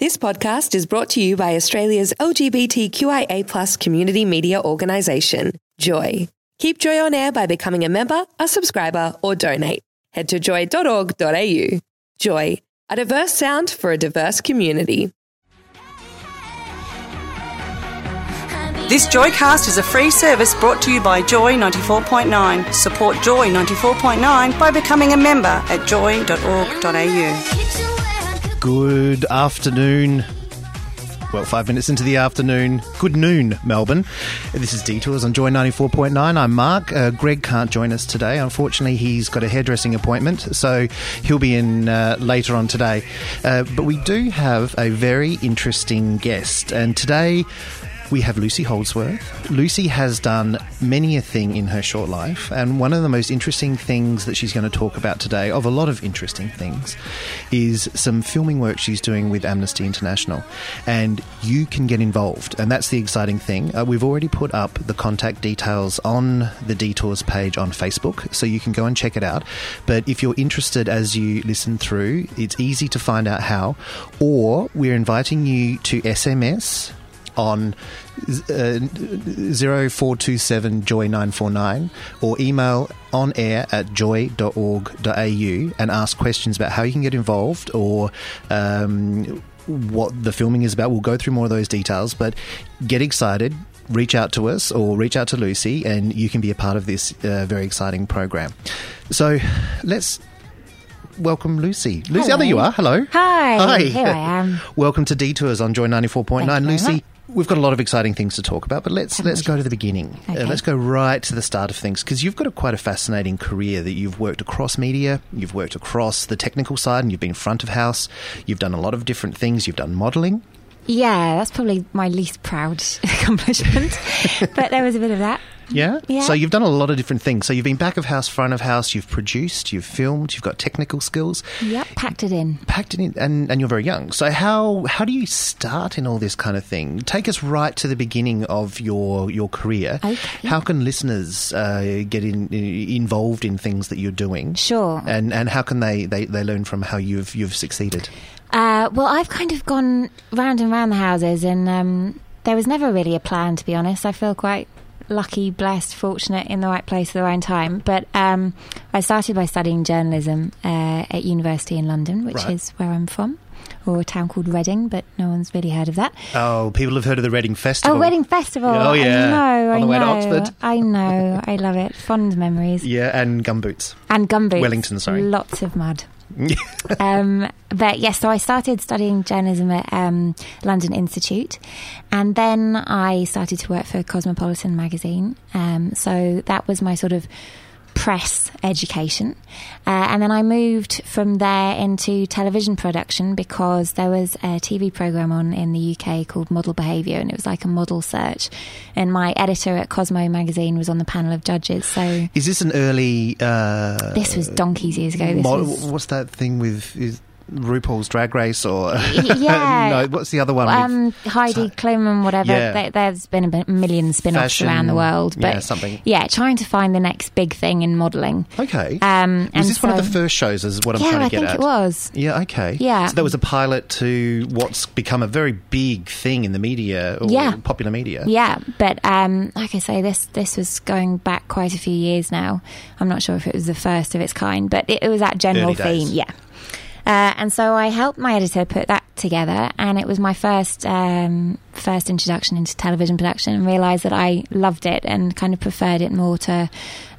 This podcast is brought to you by Australia's LGBTQIA community media organisation, Joy. Keep Joy on air by becoming a member, a subscriber, or donate. Head to joy.org.au. Joy, a diverse sound for a diverse community. This Joycast is a free service brought to you by Joy 94.9. Support Joy 94.9 by becoming a member at joy.org.au. Good afternoon. Well, five minutes into the afternoon. Good noon, Melbourne. This is Detours on Joy 94.9. I'm Mark. Uh, Greg can't join us today. Unfortunately, he's got a hairdressing appointment, so he'll be in uh, later on today. Uh, but we do have a very interesting guest, and today we have Lucy Holdsworth. Lucy has done many a thing in her short life, and one of the most interesting things that she's going to talk about today, of a lot of interesting things, is some filming work she's doing with Amnesty International. And you can get involved, and that's the exciting thing. Uh, we've already put up the contact details on the Detours page on Facebook, so you can go and check it out. But if you're interested as you listen through, it's easy to find out how, or we're inviting you to SMS on uh, 0427 joy 949 or email on air at joy.org.au and ask questions about how you can get involved or um, what the filming is about. We'll go through more of those details, but get excited. Reach out to us or reach out to Lucy, and you can be a part of this uh, very exciting program. So let's welcome Lucy. Lucy, Hello. oh, there you are. Hello. Hi. Hi. Here I am. Welcome to Detours on Joy 94.9. Thank you very Lucy. We've got a lot of exciting things to talk about, but let's let's go to the beginning. Uh, let's go right to the start of things because you've got a quite a fascinating career that you've worked across media, you've worked across the technical side, and you've been front of house. You've done a lot of different things. You've done modelling. Yeah, that's probably my least proud accomplishment, but there was a bit of that. Yeah? Yeah. So you've done a lot of different things. So you've been back of house, front of house, you've produced, you've filmed, you've got technical skills. Yep, packed it in. packed it in, and, and you're very young. So how how do you start in all this kind of thing? Take us right to the beginning of your your career. Okay. How can listeners uh, get in, involved in things that you're doing? Sure. And and how can they, they, they learn from how you've you've succeeded? Uh, well, I've kind of gone round and round the houses, and um, there was never really a plan, to be honest. I feel quite lucky, blessed, fortunate in the right place at the right time. But um, I started by studying journalism uh, at university in London, which Right. is where I'm from, or a town called Reading, but no one's really heard of that. Oh, people have heard of the Reading Festival. Oh, Wedding Festival! Oh, yeah. I know, On I the way to know, Oxford. I know, I love it. Fond memories. Yeah, and gumboots. And gumboots. Wellington, sorry. Lots of mud. um, but yes, so I started studying journalism at um, London Institute, and then I started to work for Cosmopolitan magazine. Um, so that was my sort of press education, uh, and then I moved from there into television production because there was a TV program on in the UK called Model Behaviour, and it was like a model search. And my editor at Cosmo magazine was on the panel of judges. So Is this an early? Uh, this was donkeys years ago. Was what's that thing with is RuPaul's Drag Race or yeah. no? What's the other one? um, Heidi Klum and whatever. Yeah. There, there's been a million spin-offs Fashion, around the world, but yeah, something. Yeah, trying to find the next big thing in modelling. Okay. Um, was this one of the first shows? Is what I'm yeah, trying to I get think at. it was. Yeah. Okay. Yeah. So that was a pilot to what's become a very big thing in the media or Yeah. popular media. Yeah, but um, like I say, this this was going back quite a few years now. I'm not sure if it was the first of its kind, but it, it was that general Early days. theme. Yeah. Uh, and so I helped my editor put that together, and it was my first um, first introduction into television production, and realised that I loved it and kind of preferred it more to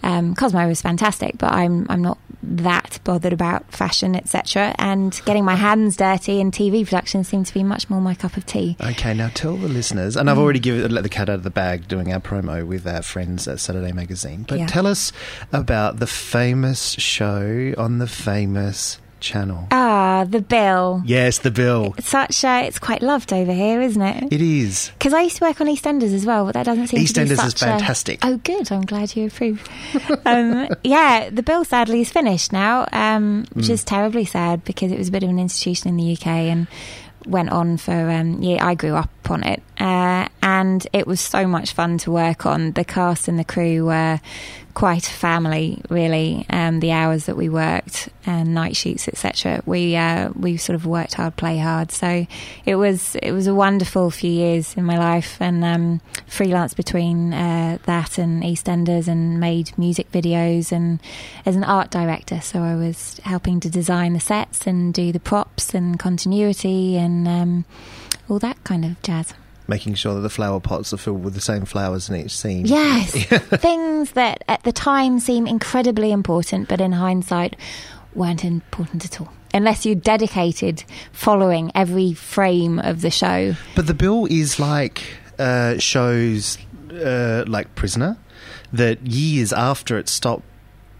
um, Cosmo was fantastic, but I'm I'm not that bothered about fashion, etc. And getting my hands dirty in TV production seemed to be much more my cup of tea. Okay, now tell the listeners, and I've already given let the cat out of the bag doing our promo with our friends at Saturday Magazine. But Yeah. tell us about the famous show on the famous channel. Ah, the bill. Yes, the bill. It's Such uh, it's quite loved over here, isn't it? It is. Because I used to work on EastEnders as well, but that doesn't seem to be EastEnders is such a- fantastic. Oh, good. I'm glad you approve. um, yeah, the bill sadly is finished now, um, which Hmm. is terribly sad because it was a bit of an institution in the UK and went on for. Um, yeah, I grew up up on it, uh, and it was so much fun to work on. The cast and the crew were quite a family, really. Um, the hours that we worked and night shoots, etc. We uh, we sort of worked hard, play hard. So it was it was a wonderful few years in my life, and um, freelance between uh, that and EastEnders, and made music videos, and as an art director, so I was helping to design the sets and do the props and continuity and um, all that kind of jazz making sure that the flower pots are filled with the same flowers in each scene. Yes. Things that at the time seem incredibly important, but in hindsight weren't important at all. Unless you dedicated following every frame of the show. But the bill is like uh, shows uh, like Prisoner that years after it stopped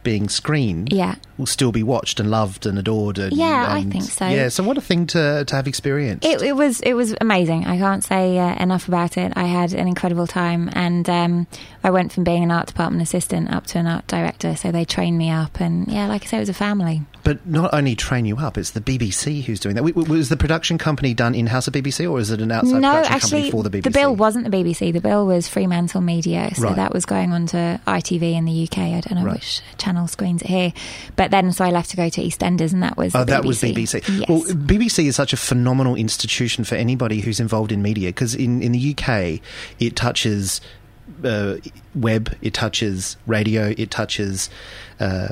being screened yeah. will still be watched and loved and adored. And, yeah, and, I think so. Yeah, so what a thing to, to have experienced. It, it was it was amazing. I can't say uh, enough about it. I had an incredible time, and um, I went from being an art department assistant up to an art director. So they trained me up, and yeah, like I said, it was a family. But not only train you up, it's the BBC who's doing that. Was the production company done in house at BBC, or is it an outside no, production actually, company for the BBC? The bill wasn't the BBC. The bill was Fremantle Media, so right. that was going on to ITV in the UK. I don't know right. which channel screens it here, but then so I left to go to EastEnders, and that was oh, that BBC. was BBC. Yes. Well, BBC is such a phenomenal institution for anybody who's involved in media because in in the UK it touches uh, web, it touches radio, it touches uh,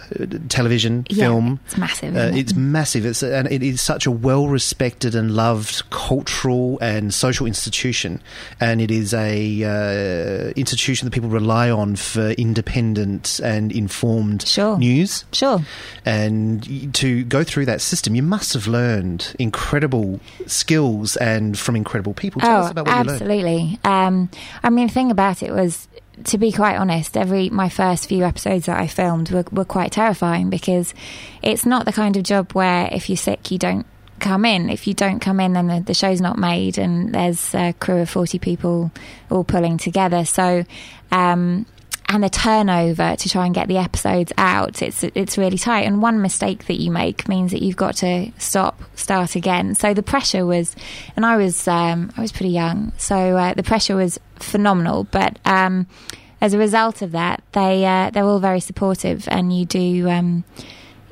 television, yeah, film. It's massive. Uh, it? it's massive. It's and it is such a well respected and loved cultural and social institution, and it is a uh, institution that people rely on for independent and informed sure. news. Sure. And to go through that system, you must have learned incredible skills and from incredible people. Tell oh, us about what absolutely. you learned. Um, I mean, the thing about it was to be quite honest, every my first few episodes that I filmed were, were quite terrifying because it's not the kind of job where if you're sick you don't come in. If you don't come in, then the, the show's not made, and there's a crew of forty people all pulling together. So. Um, and the turnover to try and get the episodes out. It's it's really tight. And one mistake that you make means that you've got to stop start again. So the pressure was and I was um, I was pretty young. So uh, the pressure was phenomenal. But um, as a result of that they uh, they're all very supportive and you do um,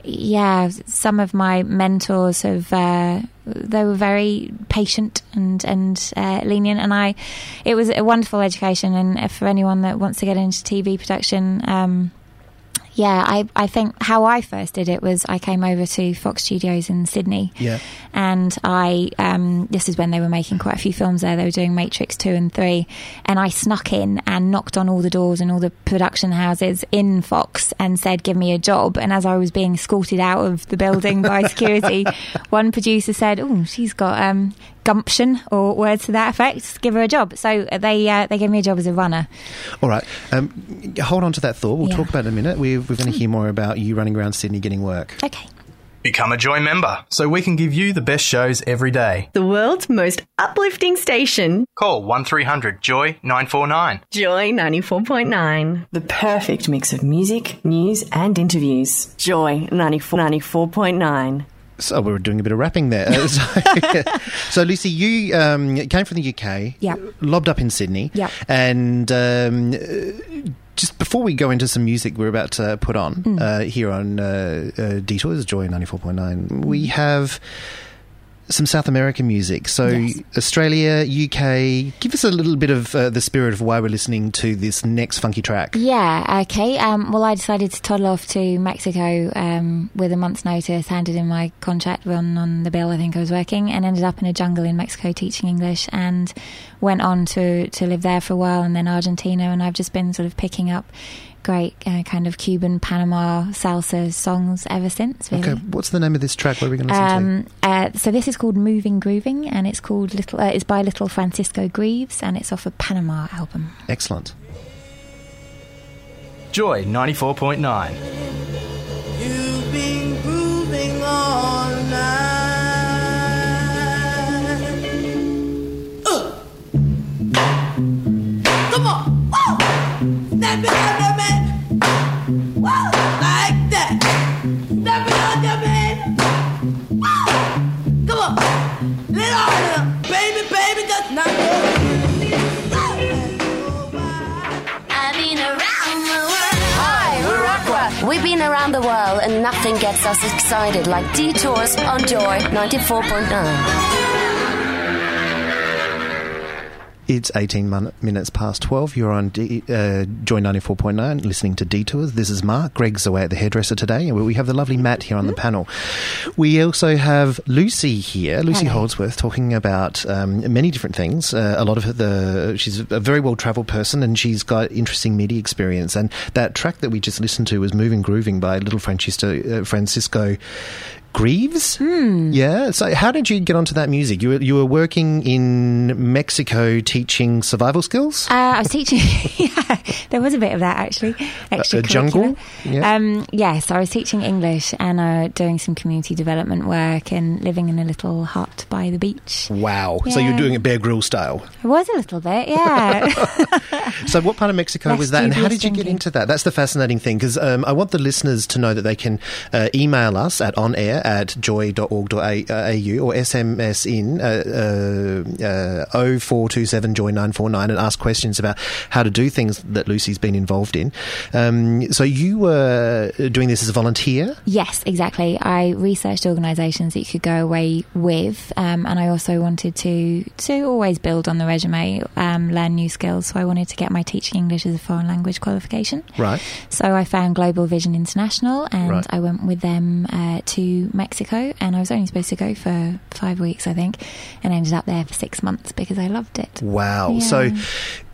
yeah, some of my mentors have uh, they were very patient and and uh, lenient, and I it was a wonderful education. And for anyone that wants to get into TV production, um, yeah, I, I think how I first did it was I came over to Fox Studios in Sydney. Yeah. And I, um, this is when they were making quite a few films there. They were doing Matrix 2 and 3. And I snuck in and knocked on all the doors and all the production houses in Fox and said, give me a job. And as I was being escorted out of the building by security, one producer said, oh, she's got, um, gumption or words to that effect. Give her a job. So they uh, they gave me a job as a runner. All right, um, hold on to that thought. We'll yeah. talk about it in a minute. We're, we're going to hear more about you running around Sydney getting work. Okay. Become a Joy member so we can give you the best shows every day. The world's most uplifting station. Call 1300 Joy 949. Joy 94.9. The perfect mix of music, news, and interviews. Joy 94, 94.9. So we're doing a bit of rapping there. so, so, Lucy, you um, came from the UK, yeah, lobbed up in Sydney, yeah, and um, just before we go into some music we're about to put on mm. uh, here on uh, uh, Detours Joy ninety four point nine, we have some South American music. So yes. Australia, UK. Give us a little bit of uh, the spirit of why we're listening to this next funky track. Yeah. Okay. Um, well, I decided to toddle off to Mexico um, with a month's notice, handed in my contract on on the bill I think I was working, and ended up in a jungle in Mexico teaching English, and went on to to live there for a while, and then Argentina, and I've just been sort of picking up great uh, kind of Cuban Panama salsa songs ever since. Really. Okay, what's the name of this track? What are we going to listen um, to? Uh, so this is called Moving Grooving, and it's called Little. Uh, it's by Little Francisco Greaves, and it's off a Panama album. Excellent. Joy ninety four point nine. And nothing gets us excited like detours on Joy 94.9. It's 18 mon- minutes past 12. You're on D- uh, Joy 94.9 listening to Detours. This is Mark. Greg's away at the hairdresser today. And we have the lovely Matt here on the panel. We also have Lucy here, Lucy Hello. Holdsworth, talking about um, many different things. Uh, a lot of the. She's a very well travelled person and she's got interesting media experience. And that track that we just listened to was Moving Grooving by Little Francisco, uh, Francisco Greaves. Hmm. Yeah. So, how did you get onto that music? You were, you were working in Mexico teaching survival skills. Uh, I was teaching. yeah, there was a bit of that actually. Extra jungle? Yeah. Um, yes, I was teaching English and uh, doing some community development work and living in a little hut by the beach. Wow. So you're doing it Bear Grylls style. It was a little bit, yeah. So, what part of Mexico Less was that, and how did you get thinking. into that? That's the fascinating thing because um, I want the listeners to know that they can uh, email us at onair at joy.org.au or SMS in uh, uh, uh, 0427 joy 949 and ask questions about how to do things that Lucy's been involved in. Um, so, you were doing this as a volunteer. Yes, exactly. I researched organisations that you could go away with, um, and I also wanted to to always build on the resume, um, learn new skills. So I wanted to get my teaching English as a foreign language qualification. Right. So I found Global Vision International, and Right. I went with them uh, to Mexico. And I was only supposed to go for five weeks, I think, and I ended up there for six months because I loved it. Wow. Yeah. So,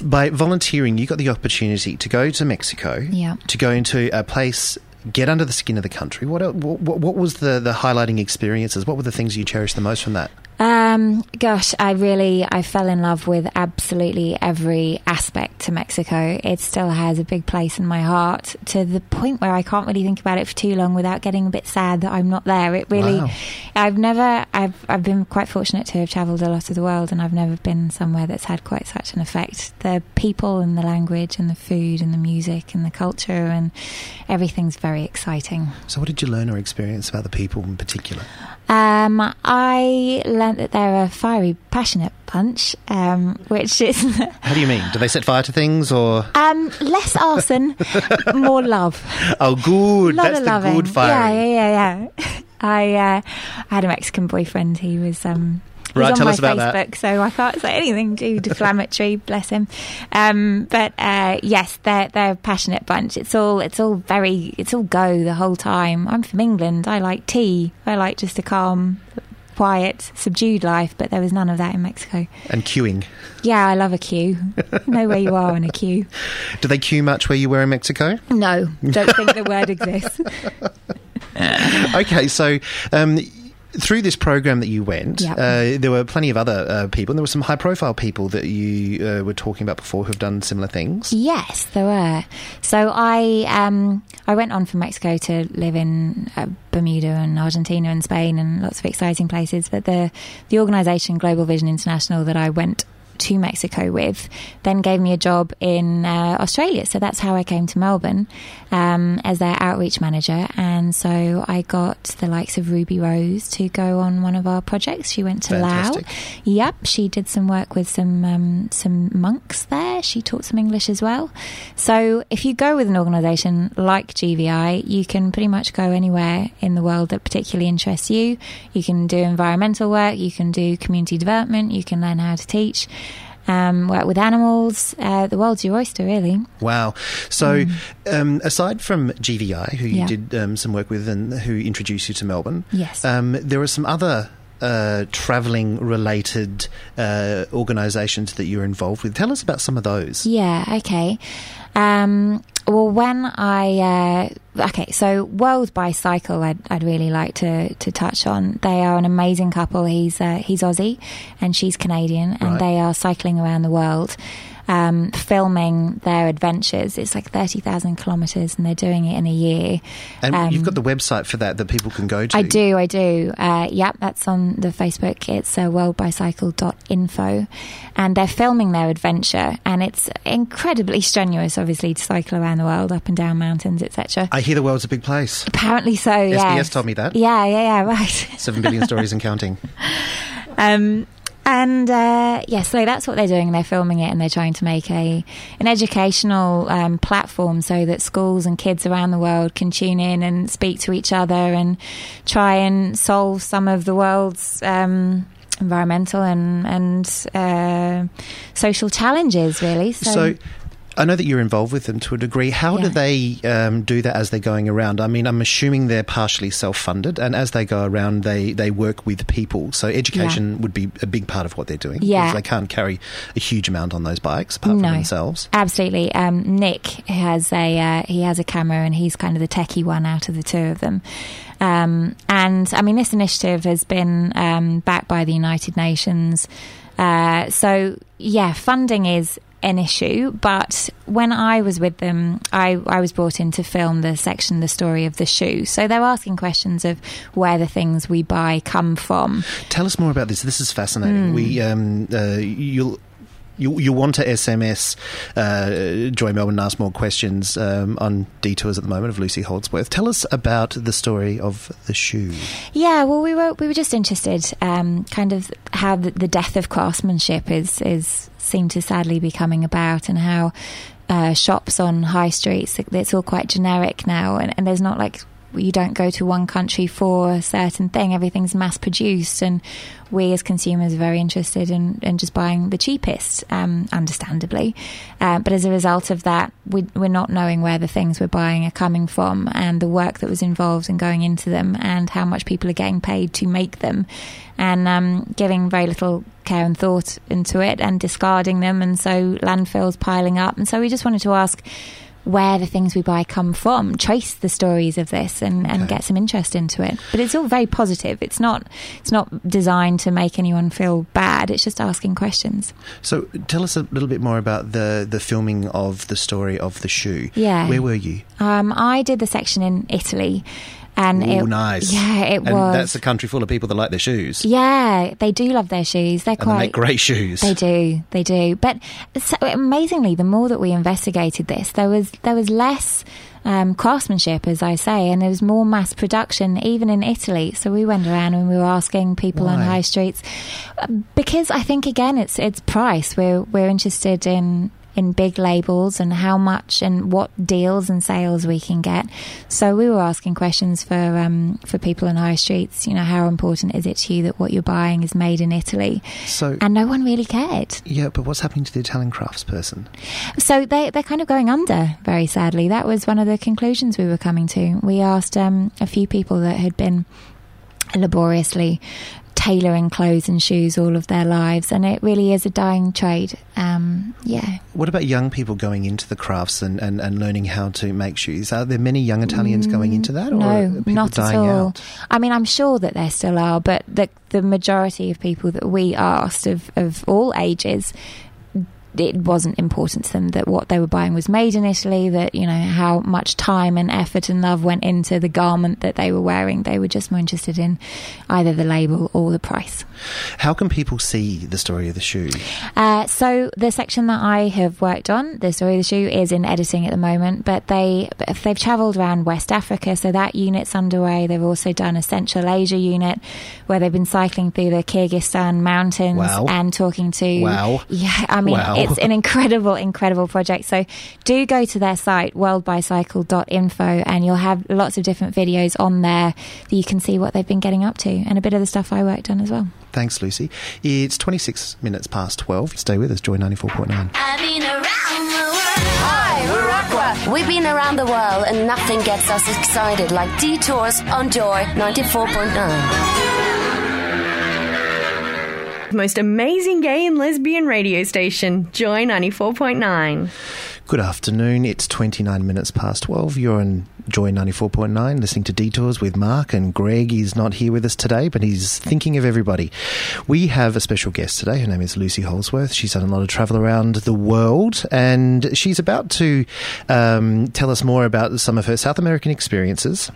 by volunteering, you got the opportunity to go to Mexico, Yeah. to go into a place, get under the skin of the country. What, what, what was the, the highlighting experiences? What were the things you cherished the most from that? Um, gosh, I really I fell in love with absolutely every aspect to Mexico. It still has a big place in my heart to the point where I can't really think about it for too long without getting a bit sad that I'm not there. It really, Wow. I've never, I've I've been quite fortunate to have travelled a lot of the world, and I've never been somewhere that's had quite such an effect. The people and the language and the food and the music and the culture and everything's very exciting. So, what did you learn or experience about the people in particular? Um, I learnt that they're a fiery, passionate bunch, um, which is How do you mean? Do they set fire to things or? um, less arson, more love. Oh, good. lot That's of the loving. good fire. Yeah, yeah, yeah, yeah. I, uh, I had a Mexican boyfriend. He was. Um, Right, tell my us about that. Facebook, so I can't say anything too deflammatory. bless him. Um, but uh, yes, they're they're a passionate bunch. It's all it's all very it's all go the whole time. I'm from England. I like tea. I like just a calm, quiet, subdued life. But there was none of that in Mexico. And queuing. Yeah, I love a queue. know where you are in a queue. Do they queue much where you were in Mexico? No, don't think the word exists. okay, so um, through this program that you went, Yep. uh, there were plenty of other uh, people, and there were some high-profile people that you uh, were talking about before who've done similar things. Yes, there were. So I um, I went on from Mexico to live in uh, Bermuda and Argentina and Spain and lots of exciting places. But the the organisation Global Vision International that I went to Mexico with then gave me a job in uh, Australia. So that's how I came to Melbourne um, as their outreach manager. And so I got the likes of Ruby Rose to go on one of our projects. She went to Fantastic. Laos. Yep, she did some work with some um, some monks there. She taught some English as well. So if you go with an organisation like GVI, you can pretty much go anywhere in the world that particularly interests you. You can do environmental work, you can do community development, you can learn how to teach. Um, work with animals. Uh, the world's your oyster, really. Wow. So, um, aside from GVI, who you. Yeah. did um, some work with and who introduced you to Melbourne, Yes. um, there are some other. Uh, traveling related uh, organisations that you're involved with. Tell us about some of those. Yeah, okay. Um, well, when I uh, okay, so World Bicycle, I'd, I'd really like to to touch on. They are an amazing couple. He's uh, he's Aussie, and she's Canadian, and Right. they are cycling around the world. Um, filming their adventures. It's like 30,000 kilometres and they're doing it in a year. And Um, you've got the website for that that people can go to. I do, I do. Uh, yep, that's on the Facebook. It's uh, worldbicycle.info. And they're filming their adventure. And it's incredibly strenuous, obviously, to cycle around the world, up and down mountains, etc. I hear the world's a big place. Apparently so, yeah. SBS told me that. Yeah, yeah, yeah, right. Seven billion stories and counting. Um, and uh, yeah, so that's what they're doing. They're filming it and they're trying to make a an educational um, platform so that schools and kids around the world can tune in and speak to each other and try and solve some of the world's um, environmental and and uh, social challenges. Really, So, I know that you're involved with them to a degree. How do they um, do that as they're going around? I mean, I'm assuming they're partially self-funded, and as they go around, they, they work with people. So education would be a big part of what they're doing. Yeah. they can't carry a huge amount on those bikes apart No. from themselves. Absolutely. Um, Nick has a uh, he has a camera and he's kind of the techie one out of the two of them. Um, and I mean, this initiative has been um, backed by the United Nations. Uh, so yeah, funding is an issue. But when I was with them, I, I was brought in to film the section, the story of the shoe. So they're asking questions of where the things we buy come from. Tell us more about this. This is fascinating. We um, uh, you'll. You, you want to SMS uh, Joy Melbourne and ask more questions um, on detours at the moment of Lucy Holdsworth. Tell us about the story of the shoe. Yeah, well, we were we were just interested, um, kind of how the, the death of craftsmanship is is seemed to sadly be coming about, and how uh, shops on high streets it's all quite generic now, and, and there's not like you don't go to one country for a certain thing. Everything's mass produced, and we as consumers are very interested in, in just buying the cheapest, um, understandably. Uh, but as a result of that, we, we're not knowing where the things we're buying are coming from, and the work that was involved in going into them, and how much people are getting paid to make them, and um, giving very little care and thought into it, and discarding them, and so landfills piling up. And so we just wanted to ask where the things we buy come from, trace the stories of this, and, and Okay. get some interest into it. But it's all very positive. It's not it's not designed to make anyone feel bad. It's just asking questions. So tell us a little bit more about the, the filming of the story of the shoe. Yeah. Where were you? Um, I did the section in Italy, and Oh, it, nice. Yeah, it and was. that's a country full of people that like their shoes. yeah, they do love their shoes. They're And they quite make great shoes. They do, they do. But so, amazingly, the more that we investigated this, there was there was less um, craftsmanship, as I say, and there was more mass production, even in Italy. So we went around and we were asking people on high streets because I think again, it's it's price. We're we're interested in. In big labels and how much and what deals and sales we can get. So we were asking questions for um, for people on high streets. You know, how important is it to you that what you're buying is made in Italy? So, and no one really cared. yeah, but what's happening to the Italian craftsperson? So they they're kind of going under, very sadly. That was one of the conclusions we were coming to. We asked um, a few people that had been laboriously tailoring clothes and shoes all of their lives, and it really is a dying trade. Um, yeah. What about young people going into the crafts and, and, and learning how to make shoes? Are there many young Italians going into that? Or no, not at all. out? I mean, I'm sure that there still are, but the the majority of people that we asked of of all ages. It wasn't important to them that what they were buying was made in Italy, that, you know, how much time and effort and love went into the garment that they were wearing. They were just more interested in either the label or the price. How can people see the story of the shoe? Uh, so the section that I have worked on, the story of the shoe, is in editing at the moment. But they they've travelled around West Africa, so that unit's underway. They've also done a Central Asia unit where they've been cycling through the Kyrgyzstan mountains Wow. and talking to. Wow. Yeah, I mean Wow. It's an incredible, incredible project. So do go to their site worldbicycle.info and you'll have lots of different videos on there that you can see what they've been getting up to and a bit of the stuff I worked on as well. Thanks, Lucy. It's 26 minutes past 12. Stay with us, Joy 94.9. I've been around the world. Hi, we're Aqua. We've been around the world and nothing gets us excited like detours on Joy 94.9. Most amazing gay and lesbian radio station, Joy 94.9. Good afternoon. It's 29 minutes past 12. You're on Joy 94.9 listening to Detours with Mark, and Greg is not here with us today, but he's thinking of everybody. We have a special guest today. Her name is Lucy Holdsworth. She's done a lot of travel around the world, and she's about to um, tell us more about some of her South American experiences.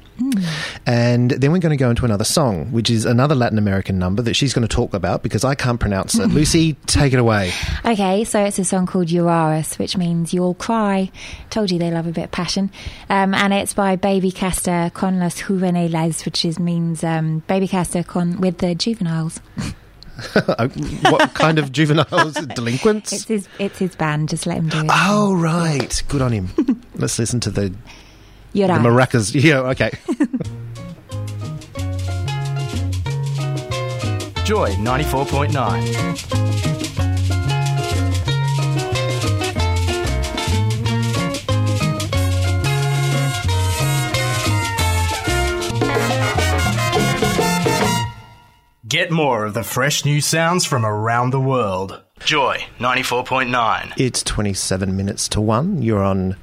And then we're going to go into another song, which is another Latin American number that she's going to talk about because I can't pronounce it. Lucy, take it away. Okay, so it's a song called Llorarás, which means you'll cry. Told you they love a bit of passion. Um, and it's by Baby Castor con los juveniles, which is, means um, Baby Castor con with the juveniles. what kind of juveniles? Delinquents? It's his it's his band. Just let him do it. Oh, right. Good on him. Let's listen to the, You're the right. maracas. Yeah, okay. Joy 94.9. Get more of the fresh new sounds from around the world. Joy 94.9. It's 27 minutes to 1. You're on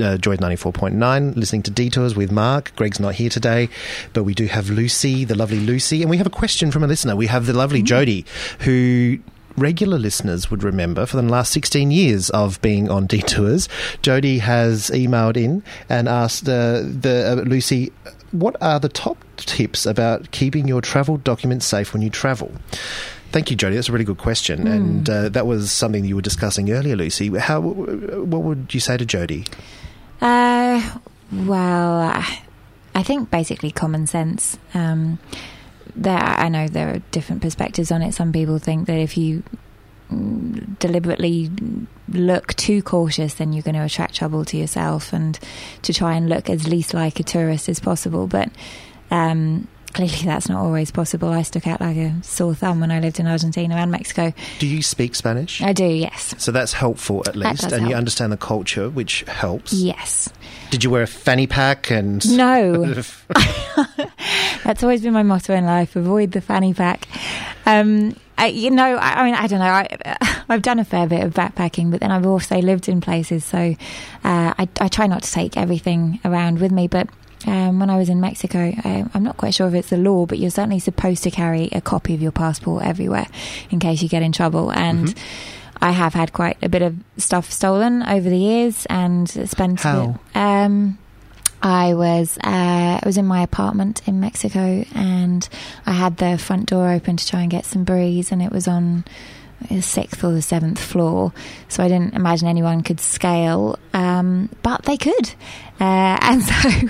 uh, Joy 94.9, listening to Detours with Mark. Greg's not here today, but we do have Lucy, the lovely Lucy. And we have a question from a listener. We have the lovely Jody, who regular listeners would remember for the last 16 years of being on Detours. Jody has emailed in and asked uh, the uh, Lucy, what are the top tips about keeping your travel documents safe when you travel? Thank you, Jody. That's a really good question, and uh, that was something you were discussing earlier, Lucy. How? What would you say to Jody? Uh, well, I- think basically common sense. Um, there, I know there are different perspectives on it. Some people think that if you mm, deliberately look too cautious, then you're going to attract trouble to yourself, and to try and look as least like a tourist as possible. But um, clearly, that's not always possible. I stuck out like a sore thumb when I lived in Argentina and Mexico. Do you speak Spanish? I do, yes, so that's helpful at least, and you understand the culture, which helps. yes. Did you wear a fanny pack and No. That's always been my motto in life: avoid the fanny pack. Um, I, you know, I, I mean, I don't know. I, I've done a fair bit of backpacking, but then I've also lived in places, so uh, I, I try not to take everything around with me. But um, when I was in Mexico, I, I'm not quite sure if it's the law, but you're certainly supposed to carry a copy of your passport everywhere in case you get in trouble. And I have had quite a bit of stuff stolen over the years, and spent. How? bit- Um, I was uh, I was in my apartment in Mexico, and I had the front door open to try and get some breeze, and it was on the sixth or the seventh floor, so I didn't imagine anyone could scale, um, but they could. Uh, and so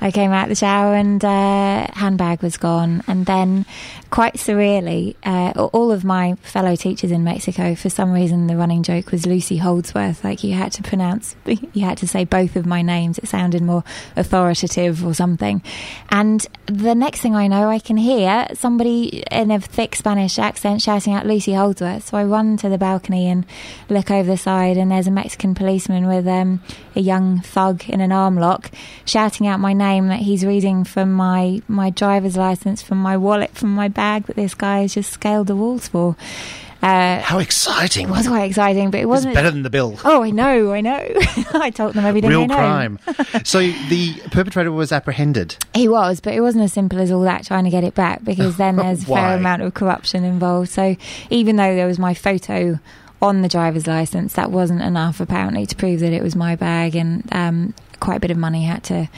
I came out the shower, and uh, handbag was gone, and then quite surreally, uh, all of my fellow teachers in Mexico, for some reason, the running joke was Lucy Holdsworth. Like you had to pronounce, you had to say both of my names. It sounded more authoritative or something. And the next thing I know, I can hear somebody in a thick Spanish accent shouting out Lucy Holdsworth. So I run to the balcony and look over the side, and there's a Mexican policeman with um, a young thug in an arm lock shouting out my name that he's reading from my, my driver's license, from my wallet, from my bag that this guy has just scaled the walls for. Uh, How exciting! it was quite exciting, but it wasn't. better than the bill. Oh, I know, I know. I told them everything. Real I know. crime. so the perpetrator was apprehended. He was, but it wasn't as simple as all that trying to get it back because then there's a fair amount of corruption involved. So even though there was my photo on the driver's license, that wasn't enough apparently to prove that it was my bag, and um, quite a bit of money had to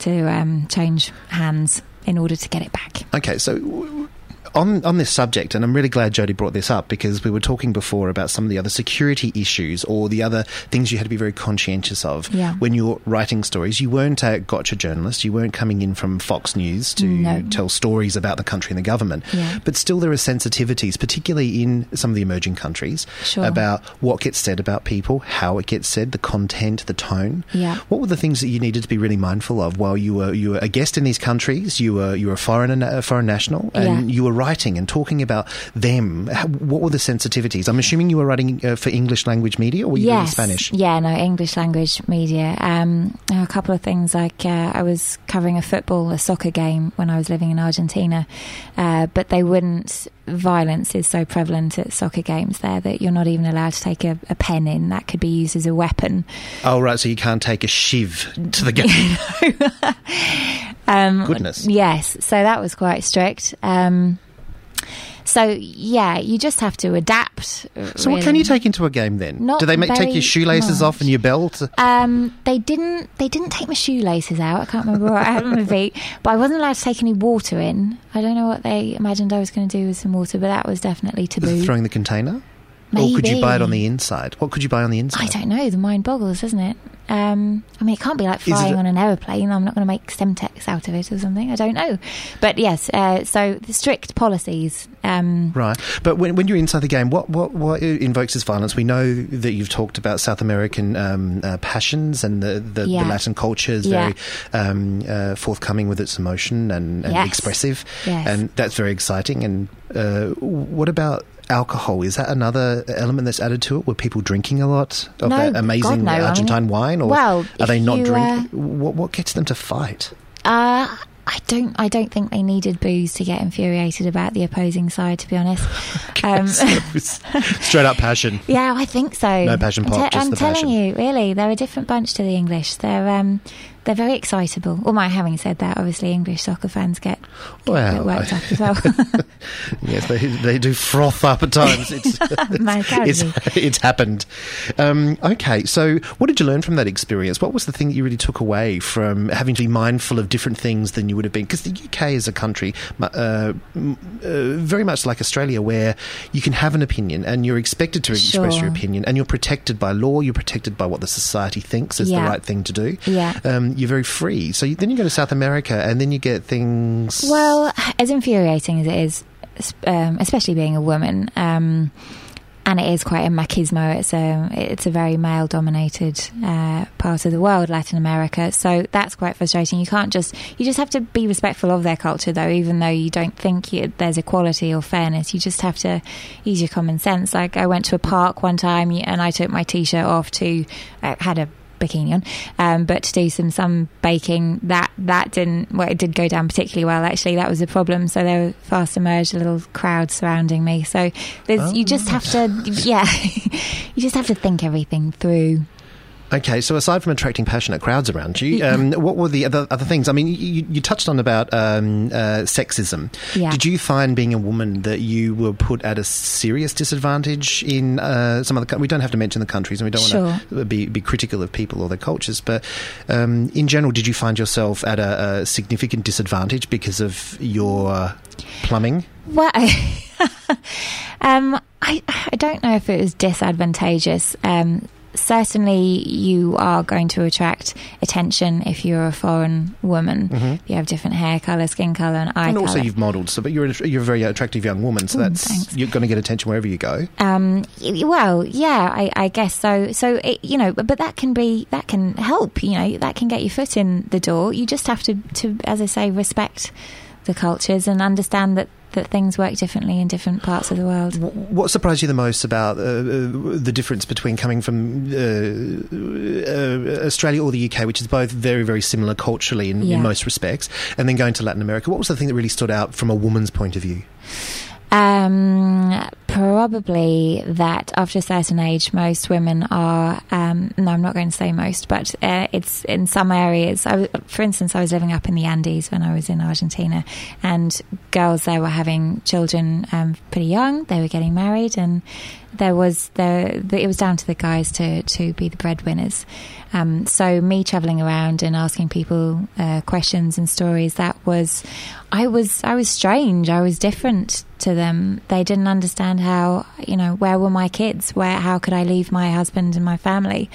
to um, change hands in order to get it back. Okay, so on on this subject, and I'm really glad Jody brought this up because we were talking before about some of the other security issues or the other things you had to be very conscientious of Yeah. when you're writing stories. You weren't a gotcha journalist. You weren't coming in from Fox News to No. tell stories about the country and the government. Yeah. But still, there are sensitivities, particularly in some of the emerging countries, Sure. about what gets said about people, how it gets said, the content, the tone. Yeah. What were the things that you needed to be really mindful of while you were you were a guest in these countries? You were you were a foreign a uh, foreign national, and you were writing and talking about them. What were the sensitivities? I'm assuming you were writing uh, for English language media, or were you doing Spanish? Yeah, no, English language media. Um, a couple of things like uh, I was covering a football, a soccer game when I was living in Argentina, uh, but they wouldn't. Violence is so prevalent at soccer games there that you're not even allowed to take a, a pen in. That could be used as a weapon. Oh, right. So you can't take a shiv to the game. Um, Goodness. Yes, so that was quite strict. Um, so yeah, you just have to adapt. So what can you take into a game then? Not Do they make take your shoelaces off and your belt? Um, they didn't. They didn't take my shoelaces out. I can't remember what I had on my feet, but I wasn't allowed to take any water in. I don't know what they imagined I was going to do with some water, but that was definitely taboo. Throwing the container? Or could you buy it on the inside? What could you buy on the inside? I don't know. The mind boggles, doesn't it? Um, I mean, it can't be like flying a- on an aeroplane. I'm not going to make Semtex out of it or something. I don't know. But yes, uh, so the strict policies. Um, Right, but when, when you're inside the game, what, what what invokes this violence? We know that you've talked about South American um, uh, passions and the, the, Yeah. the Latin culture is Yeah. very um, uh, forthcoming with its emotion and, and Yes. expressive, Yes. and that's very exciting. And uh, what about alcohol? Is that another element that's added to it? Were people drinking a lot of No, that God, amazing no. I mean, Argentine wine, or well, are they not drinking? what, what gets them to fight? Uh, I don't. I don't think they needed booze to get infuriated about the opposing side. To be honest, um, straight up passion. yeah, I think so. No passion I'm, pop, just I'm telling passion. you, really, they're a different bunch to the English. They're um, they're very excitable. Well, my having said that, obviously English soccer fans get, get Well, worked I- up as well. Yes, they they do froth up at times. It's it's, it's happened. Um, okay, so what did you learn from that experience? What was the thing that you really took away from having to be mindful of different things than you would have been? Because the UK is a country uh, uh, very much like Australia, where you can have an opinion and you're expected to express your opinion, and you're protected by law. You're protected by what the society thinks is Yeah. the right thing to do. Yeah. um, you're very free. So you, then you go to South America, and then you get things. Well, as infuriating as it is, um, especially being a woman, um, and it is quite a machismo. It's a it's a very male dominated uh, part of the world, Latin America. So that's quite frustrating. You can't just you just have to be respectful of their culture, though, even though you don't think you, there's equality or fairness. You just have to use your common sense. Like I went to a park one time and I took my t-shirt off to uh, had a bikini on, um, but to do some some baking that that didn't well it did go down particularly well actually. That was a problem. So there fast emerged a little crowd surrounding me. So there's you just have to yeah you just have to think everything through Okay, so aside from attracting passionate crowds around you, um, what were the other, other things? I mean, you, you touched on about um, uh, sexism. Yeah. Did you find being a woman that you were put at a serious disadvantage in uh, some of the? co- We don't have to mention the countries, and we don't want to be, be critical of people or their cultures. But um, in general, did you find yourself at a, a significant disadvantage because of your plumbing? Well, um, I I don't know if it was disadvantageous. Um, certainly, you are going to attract attention if you're a foreign woman. You have different hair color, skin color, and eye and color. also, you've modelled, so but you're a, you're a very attractive young woman, so that's thanks. you're going to get attention wherever you go. Um, well, yeah, I, I guess so. So it, you know, but, but that can be that can help. You know, that can get your foot in the door. You just have to, to as I say, respect the cultures and understand that that things work differently in different parts of the world. What surprised you the most about uh, uh, the difference between coming from uh, uh, Australia or the UK, which is both very, very similar culturally in, Yeah. in most respects, and then going to Latin America? What was the thing that really stood out from a woman's point of view? Um, probably that after a certain age, most women are. Um, no, I'm not going to say most, but uh, it's in some areas. I, for instance, I was living up in the Andes when I was in Argentina, and girls there were having children um, pretty young. They were getting married, and there was the, the it was down to the guys to to be the breadwinners. Um, so me traveling around and asking people uh, questions and stories that was I was I was strange. I was different to them. They didn't understand how you know where were my kids? Where how could I leave my husband and my family?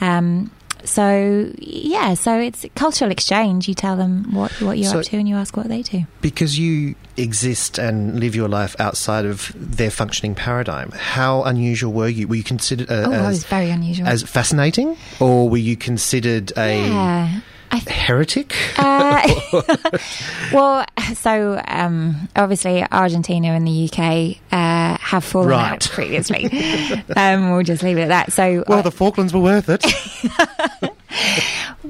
Um, so yeah, so it's cultural exchange. You tell them what what you're So- up to, and you ask what they do. Because you exist and live your life outside of their functioning paradigm, how unusual were you? Were you considered uh, Oh, I was very unusual. as fascinating, or were you considered a yeah. I heretic? Uh, well, so um, obviously Argentina and the UK uh, have fallen Right. out previously. um, we'll just leave it at that. So, well, uh, the Falklands were worth it.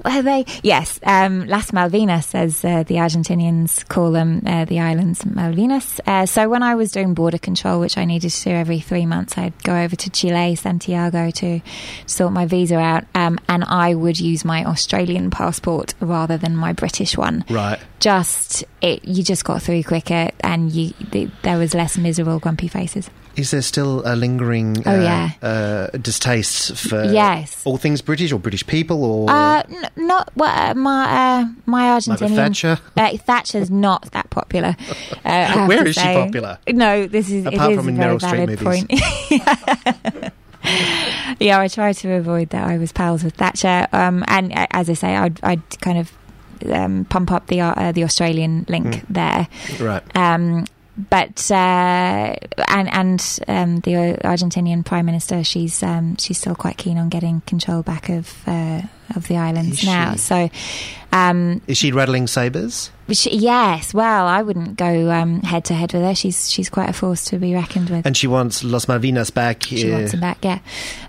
Are they? Yes. Um, Las Malvinas, as uh, the Argentinians call them, uh, the islands Malvinas. Uh, so when I was doing border control, which I needed to do every three months, I'd go over to Chile, Santiago to sort my visa out, um, and I would use my Australian passport rather than my British one. right. Just it, you just got through quicker, and you th- there was less miserable, grumpy faces. Is there still a lingering Oh, uh, yeah. uh, distaste for Yes. all things British or British people or Uh, n- not well, uh, my uh, my Argentinian Thatcher? Uh, Thatcher's not that popular. Uh, Where is she popular? No, this is Apart is from a Meryl Streep movies. point. yeah, I tried to avoid that. I was pals with Thatcher, um, and as I say, I'd, I'd kind of um, pump up the uh, the Australian link there. Right. Um, but uh, and and um, the Argentinian prime minister, she's um, she's still quite keen on getting control back of uh, of the islands Is now. she? So, um, Is she rattling sabers? she, yes, well, I wouldn't go um, head to head with her. She's she's quite a force to be reckoned with. And she wants Los Malvinas back. She wants them back, yeah.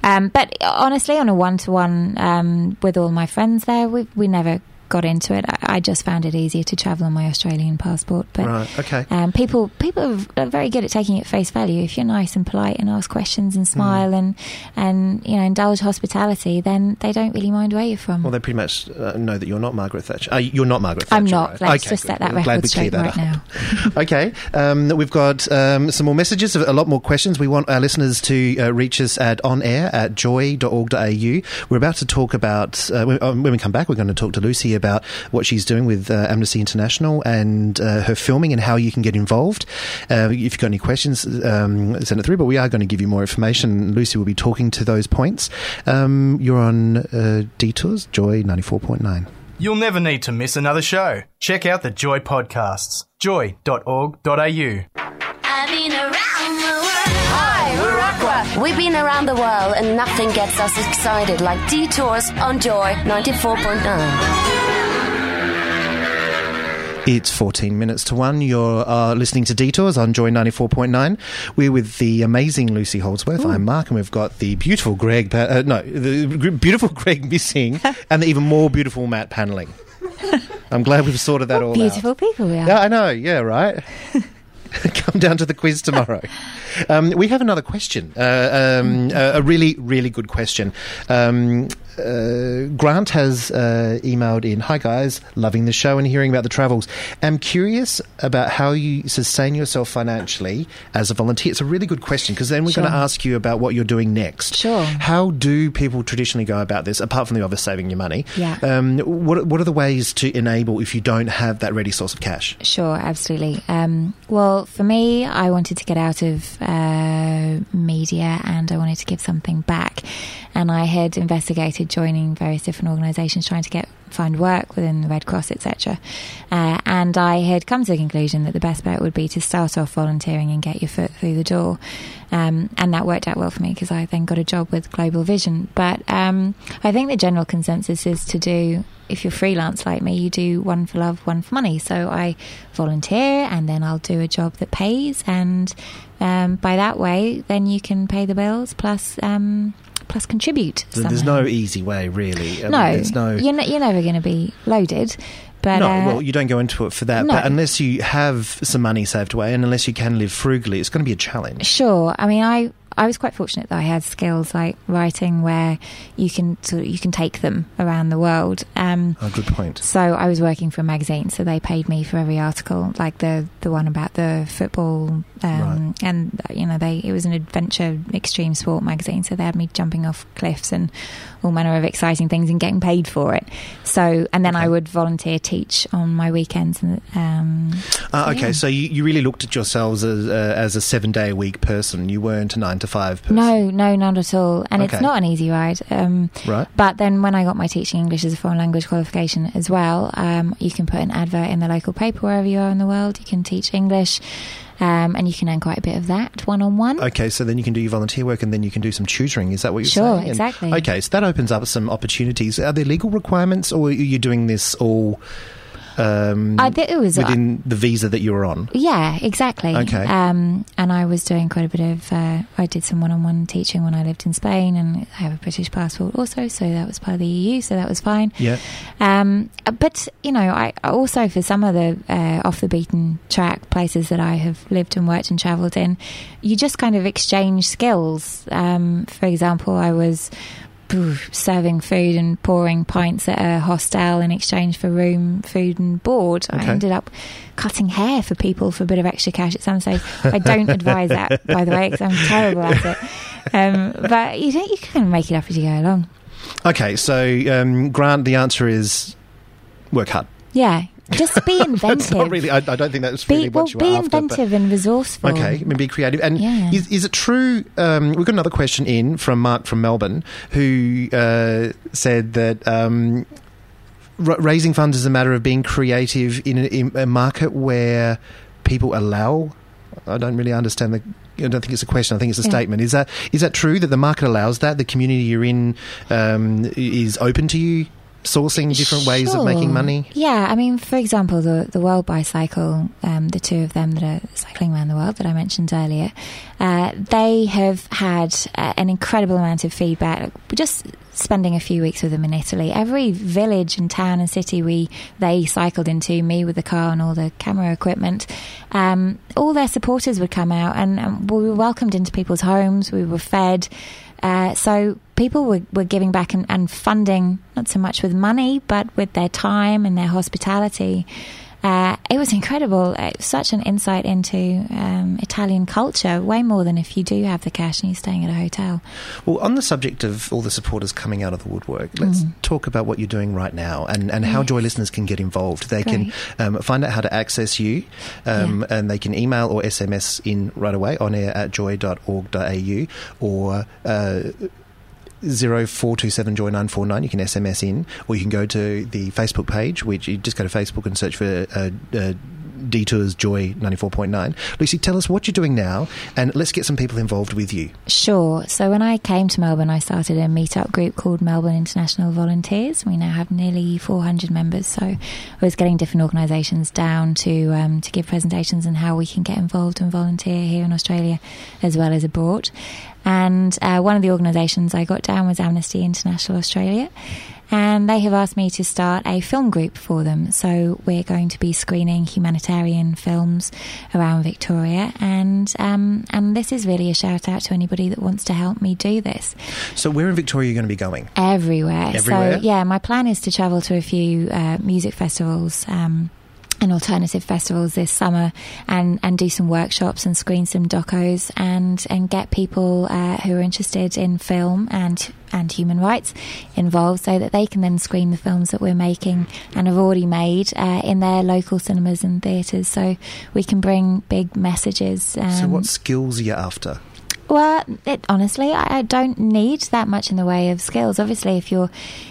Um, but honestly, on a one to one with all my friends there, we we never got into it. I, I just found it easier to travel on my Australian passport. But Right, okay. um, people people are very good at taking it face value. If you're nice and polite and ask questions and Hmm. smile and and you know indulge hospitality, then they don't really mind where you're from. Well, they pretty much uh, know that you're not Margaret Thatcher. Uh, you're not Margaret Thatcher. I'm not. right? Let's Okay, just good. set that I'm glad record we straight that right now. okay, um, we've got um, some more messages, a lot more questions. We want our listeners to uh, reach us at on air at joy.org.au. We're about to talk about, uh, um, when we come back, we're going to talk to Lucy about what she's doing with uh, Amnesty International and uh, her filming and how you can get involved. Uh, if you've got any questions, um, send it through, but we are going to give you more information. Lucy will be talking to those points. Um, you're on uh, Detours, Joy 94.9. You'll never need to miss another show. Check out the Joy podcasts. joy.org.au. I've been around the world. Hi, we're Aqua. We've been around the world and nothing gets us excited like detours on Joy 94.9. It's 14 minutes to one. You're uh, listening to Detours on Joy 94.9. We're with the amazing Lucy Holdsworth. I'm Mark, and we've got the beautiful Greg, uh, no, the beautiful Greg missing, and the even more beautiful Matt paneling. I'm glad we've sorted that all Beautiful out. Beautiful people we are. Yeah, I know. Yeah, right. Come down to the quiz tomorrow. Um, we have another question. Uh, um, a, a really, really good question. Um, uh, Grant has uh, emailed in Hi, guys. Loving the show and hearing about the travels. I'm curious about how you sustain yourself financially as a volunteer. It's a really good question because then we're going to ask you about what you're doing next. Sure. How do people traditionally go about this, apart from the obvious saving your money? Yeah. Um, what, what are the ways to enable if you don't have that ready source of cash? Sure, absolutely. Um, well, for me, I wanted to get out of uh, media and I wanted to give something back. And I had investigated joining various different organisations, trying to get find work within the Red Cross, etc. Uh, and I had come to the conclusion that the best bet would be to start off volunteering and get your foot through the door. Um, and that worked out well for me because I then got a job with Global Vision. But um, I think the general consensus is to do if you're freelance like me, you do one for love, one for money. So I volunteer and then I'll do a job that pays, and um, by that way, then you can pay the bills plus um, plus contribute. There's somehow. no easy way, really. I mean, no, there's no. You're, ne- you're never going to be loaded, but no, uh, well, you don't go into it for that. no. But unless you have some money saved away, and unless you can live frugally, it's going to be a challenge. Sure. I mean, I I was quite fortunate that I had skills like writing where you can sort of, you can take them around the world. Um, Oh, good point. So I was working for a magazine, so they paid me for every article, like the the one about the football, um, and you know they it was an adventure extreme sport magazine, so they had me jumping off cliffs and all manner of exciting things and getting paid for it. So and then I would volunteer teach on my weekends, and um, Uh, so, okay, yeah. so you, you really looked at yourselves as, uh, as a seven day a week person. You weren't a nine to five person. No, no, not at all. And Okay. it's not an easy ride. Um, Right. But then when I got my teaching English as a foreign language qualification as well, um, you can put an advert in the local paper wherever you are in the world. You can teach English. Um, and you can earn quite a bit of that one on one. Okay, so then you can do your volunteer work and then you can do some tutoring. Is that what you're Sure, saying? And- exactly. okay, so that opens up some opportunities. Are there legal requirements or are you doing this all um, I think it was within the visa that you were on? Yeah, exactly. Okay. Um, and I was doing quite a bit of. Uh, I did some one-on-one teaching when I lived in Spain, and I have a British passport also, so that was part of the EU, so that was fine. Yeah. Um, but you know, I also for some of the uh, off the beaten track places that I have lived and worked and travelled in, you just kind of exchange skills. Um, for example, I was serving food and pouring pints at a hostel in exchange for room, food, and board. I ended up cutting hair for people for a bit of extra cash at some stage. I don't advise that, by the way, because I'm terrible at it. Um, but you don't. You can kind of make it up as you go along. Okay, so um, Grant, the answer is work hard. Yeah, just be inventive. Not really. I, I don't think that's be, really well, what you be after, but- inventive and resourceful. Okay, maybe be creative. And Yeah. is, is it true? Um, we've got another question in from Mark from Melbourne who uh, said that um, r- raising funds is a matter of being creative in a, in a market where people allow. I don't really understand the. I don't think it's a question. I think it's a Yeah. statement. Is that is that true that the market allows that? The community you're in um, is open to you sourcing different ways of making money. Yeah, I mean, for example, the the World Bicycle, um, the two of them that are cycling around the world that I mentioned earlier, uh, they have had uh, an incredible amount of feedback. Just spending a few weeks with them in Italy, every village and town and city we they cycled into, me with the car and all the camera equipment, um, all their supporters would come out, and, and we were welcomed into people's homes. We were fed. Uh, so people were, were giving back and, and funding, not so much with money, but with their time and their hospitality. Uh, it was incredible. It was such an insight into um, Italian culture, way more than if you do have the cash and you're staying at a hotel. Well, on the subject of all the supporters coming out of the woodwork, let's talk about what you're doing right now and, and how. Yes. Joy listeners can get involved. They Great. can um, find out how to access you um, and they can email or SMS in right away on air at joy.org.au or. Uh, 0427 joy 949 you can sms in or you can go to the facebook page which you just go to facebook and search for uh, uh, detours joy 94.9 lucy tell us what you're doing now and let's get some people involved with you Sure. So when I came to Melbourne, I started a meetup group called Melbourne International Volunteers. We now have nearly 400 members. So I was getting different organisations down to um, to give presentations on how we can get involved and volunteer here in Australia as well as abroad. And uh, one of the organisations I got down was Amnesty International Australia. And they have asked me to start a film group for them. So we're going to be screening humanitarian films around Victoria, and um, and this is really a shout out to anybody that wants to help me do this so where in victoria are you going to be going everywhere. Everywhere? So yeah, my plan is to travel to a few uh, music festivals. Um, and alternative festivals this summer, and, and do some workshops and screen some docos, and and get people uh, who are interested in film and and human rights involved, so that they can then screen the films that we're making and have already made uh, in their local cinemas and theatres. So we can bring big messages. Um, So, what skills are you after? Well, it, honestly, I, I don't need that much in the way of skills. Obviously, if you're,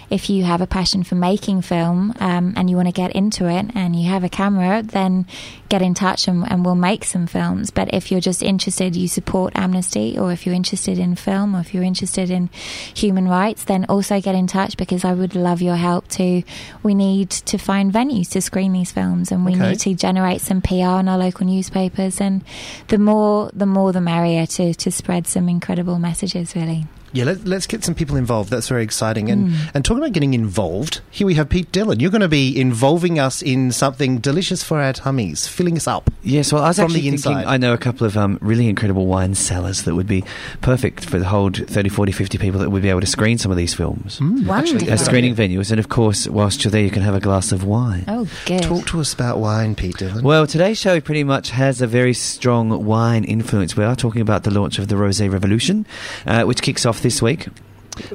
if you have a passion for making film um, and you want to get into it and you have a camera, then get in touch and, and we'll make some films. But if you're just interested, you support Amnesty, or if you're interested in film, or if you're interested in human rights, then also get in touch because I would love your help too. We need to find venues to screen these films, and we Okay. need to generate some PR in our local newspapers. And the more, the more, the merrier to to spread some incredible messages. Really, Yeah, let, let's get some people involved. That's very exciting. And, Hmm. and talking about getting involved, here we have Pete Dillon. You're going to be involving us in something delicious for our tummies, filling us up. Yes, well, I was From actually the thinking, inside. I know a couple of um, really incredible wine cellars that would be perfect for the whole 30, 40, 50 people that would be able to screen some of these films. wonderful. Uh, screening venues, and of course, whilst you're there, you can have a glass of wine. Oh, good. Talk to us about wine, Pete Dillon. Well, today's show pretty much has a very strong wine influence. We are talking about the launch of the Rosé Revolution, uh, which kicks off this week.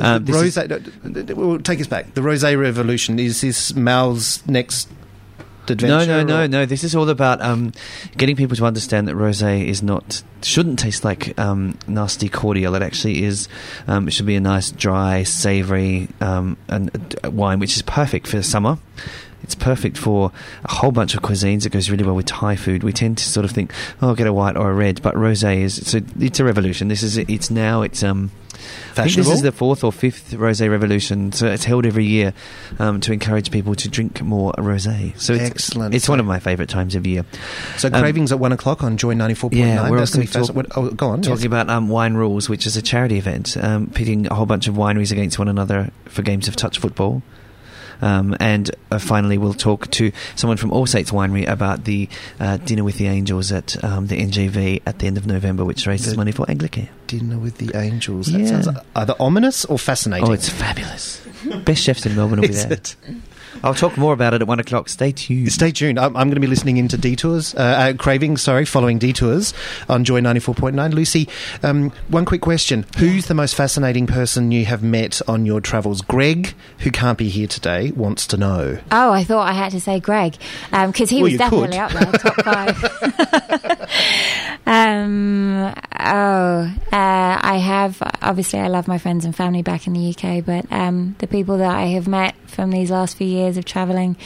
Um, this is- Rosé, well, take us back. The Rosé Revolution is this Mal's next adventure? No, no, no, or- no. This is all about um, getting people to understand that rosé is not shouldn't taste like um, nasty cordial. It actually is. Um, it should be a nice, dry, savoury um, and, uh, wine, which is perfect for summer. It's perfect for a whole bunch of cuisines. It goes really well with Thai food. We tend to sort of think, "Oh, I'll get a white or a red," but rosé is it's a, it's a revolution. This is it's now it's um, I think this is the fourth or fifth rosé revolution. So it's held every year um, to encourage people to drink more rosé. So it's, Excellent. It's one of my favourite times of year. So Um, cravings at one o'clock on Joy ninety four point Yeah, we're That's going to be also talk- what, oh, go on. Talking yes. about um, Wine Rules, which is a charity event, um, pitting a whole bunch of wineries against one another for games of touch football. Um, and uh, finally, we'll talk to someone from All Saints Winery about the uh, Dinner with the Angels at um, the NGV at the end of November, which raises The- money for Anglicare. Dinner with the Angels. That Yeah. sounds either ominous or fascinating. Oh, it's fabulous. Best chefs in Melbourne will be there. it? I'll talk more about it at one o'clock. Stay tuned. Stay tuned. I'm, I'm going to be listening into Detours, uh, uh, Cravings, sorry, following Detours on Joy 94.9. Lucy, um, one quick question. Who's the most fascinating person you have met on your travels? Greg, who can't be here today, wants to know. Oh, I thought I had to say Greg because he Well, was definitely could. up there, top five. um, oh, uh, I have obviously I love my friends and family back in the UK, but um, the people that I have met from these last few years of travelling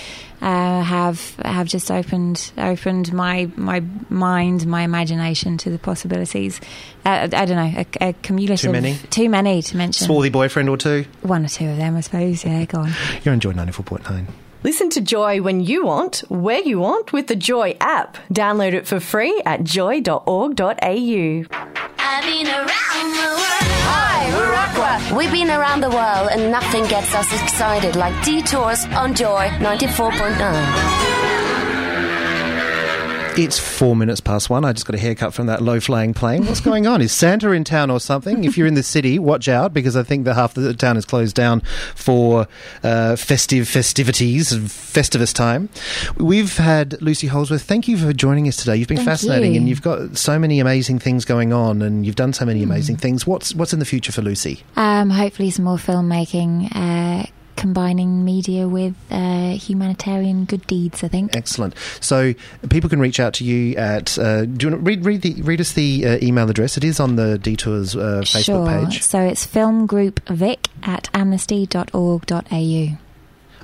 uh, have have just opened opened my my mind, my imagination to the possibilities. Uh, I don't know, a, a cumulative Too many? too many to mention. Swarthy boyfriend or two? One or two of them, I suppose. Yeah, go on. You're on Joy 94.9. Listen to Joy when you want, where you want with the Joy app. Download it for free at joy.org.au. We've been around the world and nothing gets us excited like detours on Joy 94.9. It's four minutes past one. I just got a haircut from that low flying plane. What's going on? Is Santa in town or something? If you're in the city, watch out because I think the half of the town is closed down for uh, festive festivities, Festivus time. We've had Lucy Holdsworth. Thank you for joining us today. You've been Thank fascinating you. and you've got so many amazing things going on and you've done so many amazing things. What's what's in the future for Lucy? Um, hopefully, some more filmmaking, uh, combining media with uh, humanitarian good deeds. I think. Excellent. So people can reach out to you at. Uh, do you want to read read the read us the uh, email address? It is on the Detours uh, Facebook sure. page. So it's filmgroupvic at amnesty.org.au.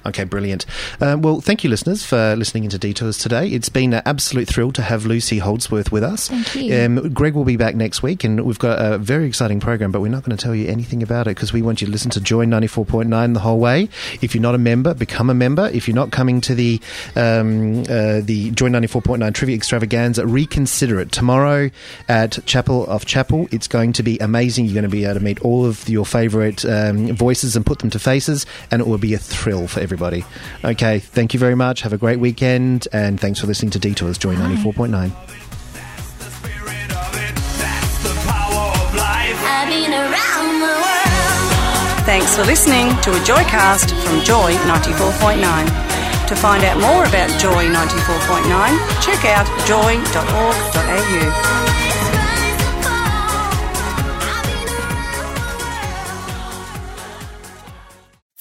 Okay, brilliant. Um, well, thank you, listeners, for listening into Detours today. It's been an absolute thrill to have Lucy Holdsworth with us. Thank you. Um, Greg will be back next week, and we've got a very exciting program, but we're not going to tell you anything about it because we want you to listen to Joy 94.9 the whole way. If you're not a member, become a member. If you're not coming to the um, uh, the Joy 94.9 Trivia Extravaganza, reconsider it. Tomorrow at Chapel off Chapel, it's going to be amazing. You're going to be able to meet all of your favourite um, voices and put them to faces, and it will be a thrill for everybody. Okay, thank you very much. Have a great weekend, and thanks for listening to Detours, Joy 94.9. I've been around the world. Thanks for listening to a Joycast from Joy 94.9. To find out more about Joy 94.9, check out joy.org.au.